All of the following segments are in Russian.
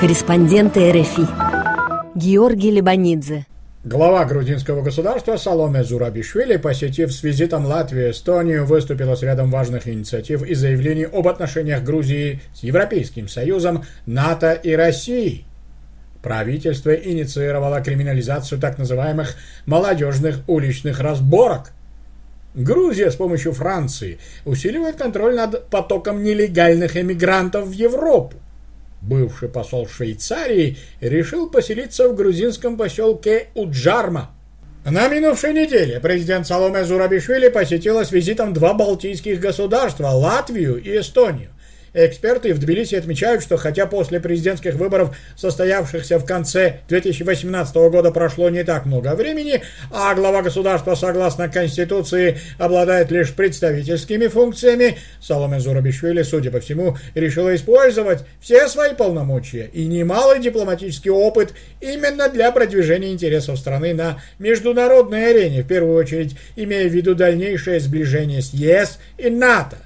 Корреспонденты РФИ Георгий Лебанидзе Глава грузинского государства Саломе Зурабишвили, посетив с визитом Латвию и Эстонию, выступила с рядом важных инициатив и заявлений об отношениях Грузии с Европейским Союзом, НАТО и Россией. Правительство инициировало криминализацию так называемых молодежных уличных разборок. Грузия с помощью Франции усиливает контроль над потоком нелегальных эмигрантов в Европу. Бывший посол Швейцарии решил поселиться в грузинском поселке Уджарма. На минувшей неделе президент Саломе Зурабишвили посетила с визитом два балтийских государства – Латвию и Эстонию. Эксперты в Тбилиси отмечают, что хотя после президентских выборов, состоявшихся в конце 2018 года, прошло не так много времени, а глава государства, согласно Конституции, обладает лишь представительскими функциями, Саломе Зурабишвили, судя по всему, решила использовать все свои полномочия и немалый дипломатический опыт именно для продвижения интересов страны на международной арене, в первую очередь имея в виду дальнейшее сближение с ЕС и НАТО.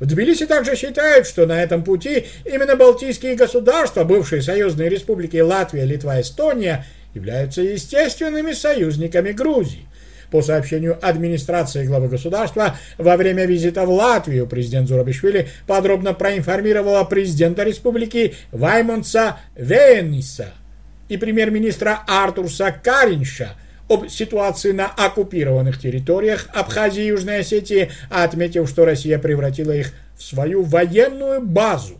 В Тбилиси также считают, что на этом пути именно Балтийские государства, бывшие союзные республики Латвия, Литва, Эстония, являются естественными союзниками Грузии. По сообщению администрации главы государства, во время визита в Латвию президент Зурабишвили подробно проинформировала президента республики Ваймонса Вейниса и премьер-министра Артурса Каринша – об ситуации на оккупированных территориях Абхазии и Южной Осетии, отметив, что Россия превратила их в свою военную базу.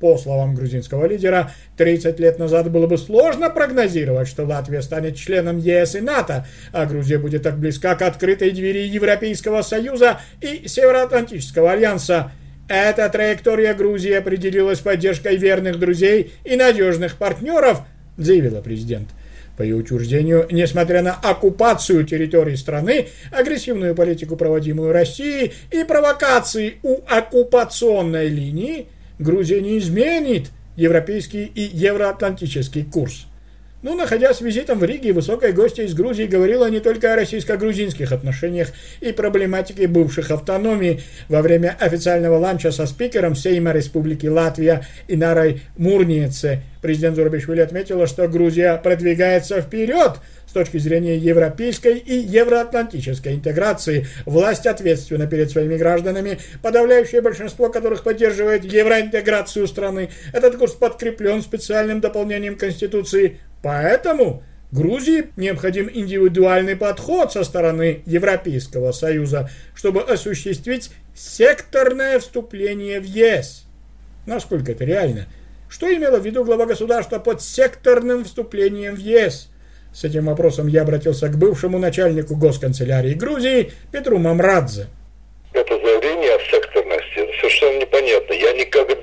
По словам грузинского лидера, 30 лет назад было бы сложно прогнозировать, что Латвия станет членом ЕС и НАТО, а Грузия будет так близка к открытой двери Европейского Союза и Североатлантического альянса. Эта траектория Грузии определилась поддержкой верных друзей и надежных партнеров, заявила президент. По ее утверждению, несмотря на оккупацию территории страны, агрессивную политику, проводимую Россией, и провокации у оккупационной линии, Грузия не изменит европейский и евроатлантический курс. Но, ну, находясь визитом в Риге, высокая гостья из Грузии говорила не только о российско-грузинских отношениях и проблематике бывших автономий. Во время официального ланча со спикером Сейма Республики Латвия Инарой Мурниеце президент Зурабишвили отметила, что Грузия продвигается вперед с точки зрения европейской и евроатлантической интеграции. Власть ответственна перед своими гражданами, подавляющее большинство которых поддерживает евроинтеграцию страны. Этот курс подкреплен специальным дополнением Конституции Поэтому Грузии необходим индивидуальный подход со стороны Европейского Союза, чтобы осуществить секторное вступление в ЕС. Насколько это реально? Что имело в виду глава государства под секторным вступлением в ЕС? С этим вопросом я обратился к бывшему начальнику госканцелярии Грузии Петру Мамрадзе. Это заявление о секторности совершенно непонятно. Я никогда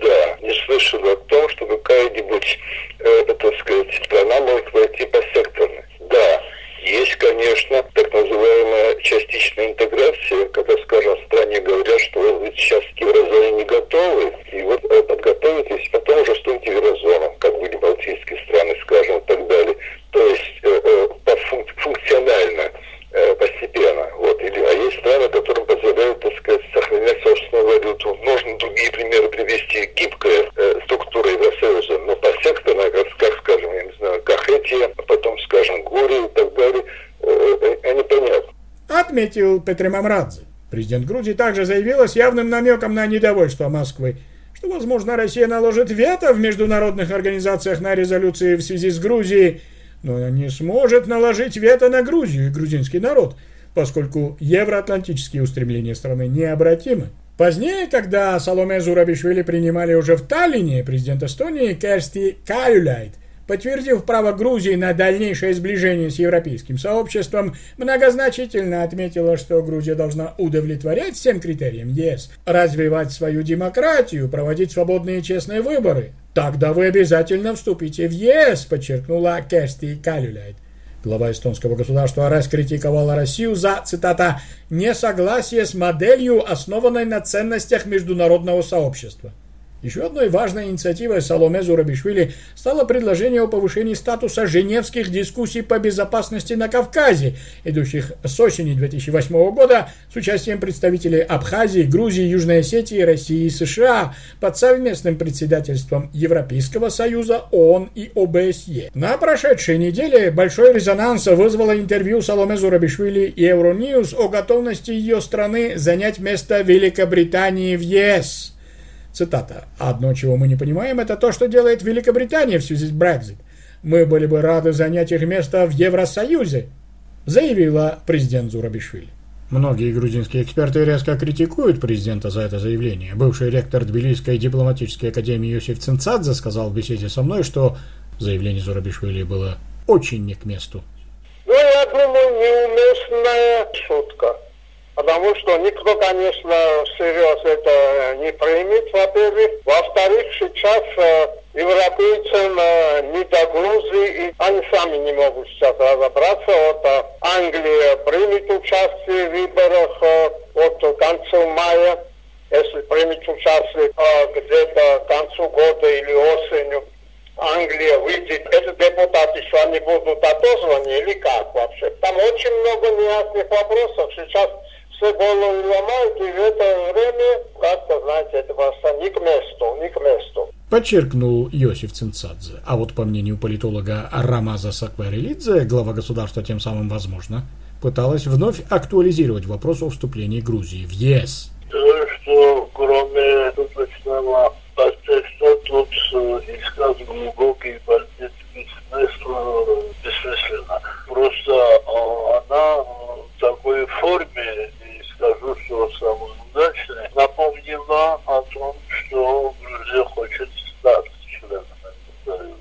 слышал о том, что какая-нибудь э, так сказать, страна может войти по секторно. Да, есть, конечно, так называемая частичная интеграция, когда, скажем, в стране говорят, что вы сейчас к еврозоне не готовы, и вот э, подготовитесь, потом уже вступите в еврозону, как были балтийские страны, скажем, и так далее. То есть э, э, функционально э, постепенно. Вот. Или, а есть страны, которым позволяют, так сказать, сохранять собственную валюту. Можно другие примеры привести. Гибкая э, структура Евросоюза, но по секторно, как, как, скажем, я не знаю, Кахетия, а потом, скажем, Гури и так далее, э, э, они понятны. Отметил Петр Мамрадзе. Президент Грузии также заявила с явным намеком на недовольство Москвы, что, возможно, Россия наложит вето в международных организациях на резолюции в связи с Грузией, но не сможет наложить вето на Грузию и грузинский народ, поскольку евроатлантические устремления страны необратимы. Позднее, когда Саломе Зурабишвили принимали уже в Таллине, президент Эстонии Керсти Каюляйт, подтвердив право Грузии на дальнейшее сближение с европейским сообществом, многозначительно отметила, что Грузия должна удовлетворять всем критериям ЕС, развивать свою демократию, проводить свободные и честные выборы, «Тогда вы обязательно вступите в ЕС», подчеркнула Керсти Калюляйт. Глава эстонского государства раскритиковала Россию за, цитата, «несогласие с моделью, основанной на ценностях международного сообщества». Еще одной важной инициативой Саломе Зурабишвили стало предложение о повышении статуса женевских дискуссий по безопасности на Кавказе, идущих с осени 2008 года с участием представителей Абхазии, Грузии, Южной Осетии, России и США под совместным председательством Европейского Союза, ООН и ОБСЕ. На прошедшей неделе большой резонанс вызвало интервью Саломе Зурабишвили и Euronews о готовности ее страны занять место Великобритании в ЕС. Цитата. «Одно, чего мы не понимаем, это то, что делает Великобритания в связи с Брекзит. Мы были бы рады занять их место в Евросоюзе», заявила президент Зурабишвили. Многие грузинские эксперты резко критикуют президента за это заявление. Бывший ректор Тбилисской дипломатической академии Йосиф Цинцадзе сказал в беседе со мной, что заявление Зурабишвили было очень не к месту. Ну, я думаю, неуместная шутка. Потому что никто, конечно, всерьез это не примет, во-первых. Во-вторых, сейчас э, европейцам э, не до Грузии, и они сами не могут сейчас разобраться. Вот э, Англия примет участие в выборах э, от конца мая. Если примет участие э, где-то к концу года или осенью, Англия выйдет. Это депутаты, что они будут отозваны или как вообще? Там очень много неясных вопросов. Сейчас все голову ломают, и в это время, как-то, знаете, это просто не к месту, не к месту. Подчеркнул Йосиф Цинцадзе. А вот по мнению политолога Рамаза Сакварелидзе, глава государства тем самым, возможно, пыталась вновь актуализировать вопрос о вступлении Грузии в ЕС. То, что кроме точного подтекста тут э, искать глубокий политический смысл бессмысленно. Просто э, она в такой форме что самое удачное, напомнила о том, что Грузия хочет стать членом Союза.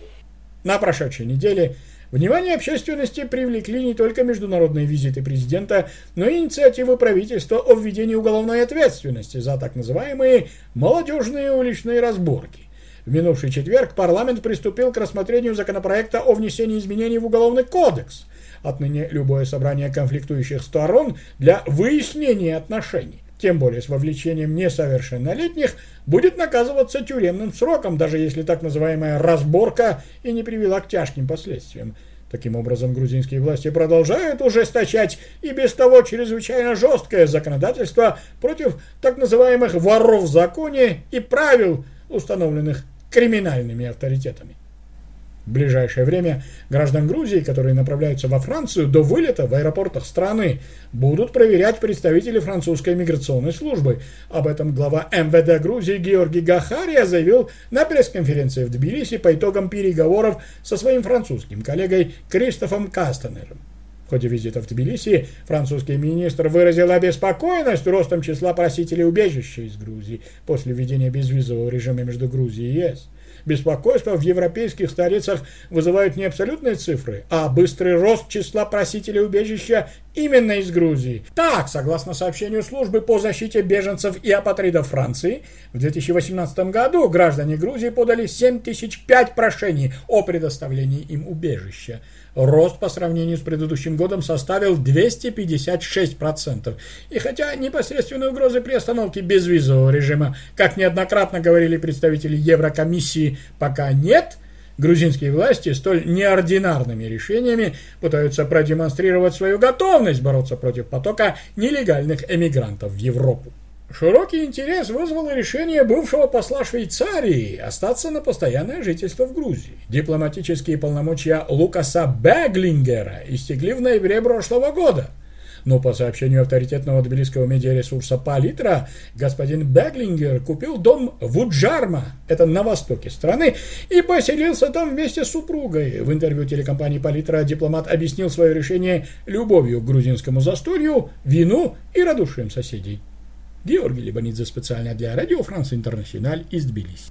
На прошедшей неделе Внимание общественности привлекли не только международные визиты президента, но и инициативы правительства о введении уголовной ответственности за так называемые «молодежные уличные разборки». В минувший четверг парламент приступил к рассмотрению законопроекта о внесении изменений в Уголовный кодекс. Отныне любое собрание конфликтующих сторон для выяснения отношений, тем более с вовлечением несовершеннолетних, будет наказываться тюремным сроком, даже если так называемая разборка и не привела к тяжким последствиям. Таким образом, грузинские власти продолжают ужесточать и без того чрезвычайно жесткое законодательство против так называемых воров в законе и правил, установленных криминальными авторитетами. В ближайшее время граждан Грузии, которые направляются во Францию до вылета в аэропортах страны, будут проверять представители французской миграционной службы. Об этом глава МВД Грузии Георгий Гахария заявил на пресс-конференции в Тбилиси по итогам переговоров со своим французским коллегой Кристофом Кастанером. В ходе визита в Тбилиси французский министр выразил обеспокоенность ростом числа просителей убежища из Грузии после введения безвизового режима между Грузией и ЕС. Беспокойство в европейских столицах вызывают не абсолютные цифры, а быстрый рост числа просителей убежища именно из Грузии. Так, согласно сообщению службы по защите беженцев и апатридов Франции, в 2018 году граждане Грузии подали 7005 прошений о предоставлении им убежища. Рост по сравнению с предыдущим годом составил 256%. И хотя непосредственной угрозы приостановки безвизового режима, как неоднократно говорили представители Еврокомиссии, пока нет, грузинские власти столь неординарными решениями пытаются продемонстрировать свою готовность бороться против потока нелегальных эмигрантов в Европу. Широкий интерес вызвало решение бывшего посла Швейцарии остаться на постоянное жительство в Грузии. Дипломатические полномочия Лукаса Беглингера истекли в ноябре прошлого года. Но по сообщению авторитетного тбилисского медиаресурса Палитра, господин Беглингер купил дом в Уджарма, это на востоке страны, и поселился там вместе с супругой. В интервью телекомпании Палитра дипломат объяснил свое решение любовью к грузинскому застолью, вину и радушием соседей. Георгий Лебанидзе специально для Радио Франс Интернациональ из Тбилиси.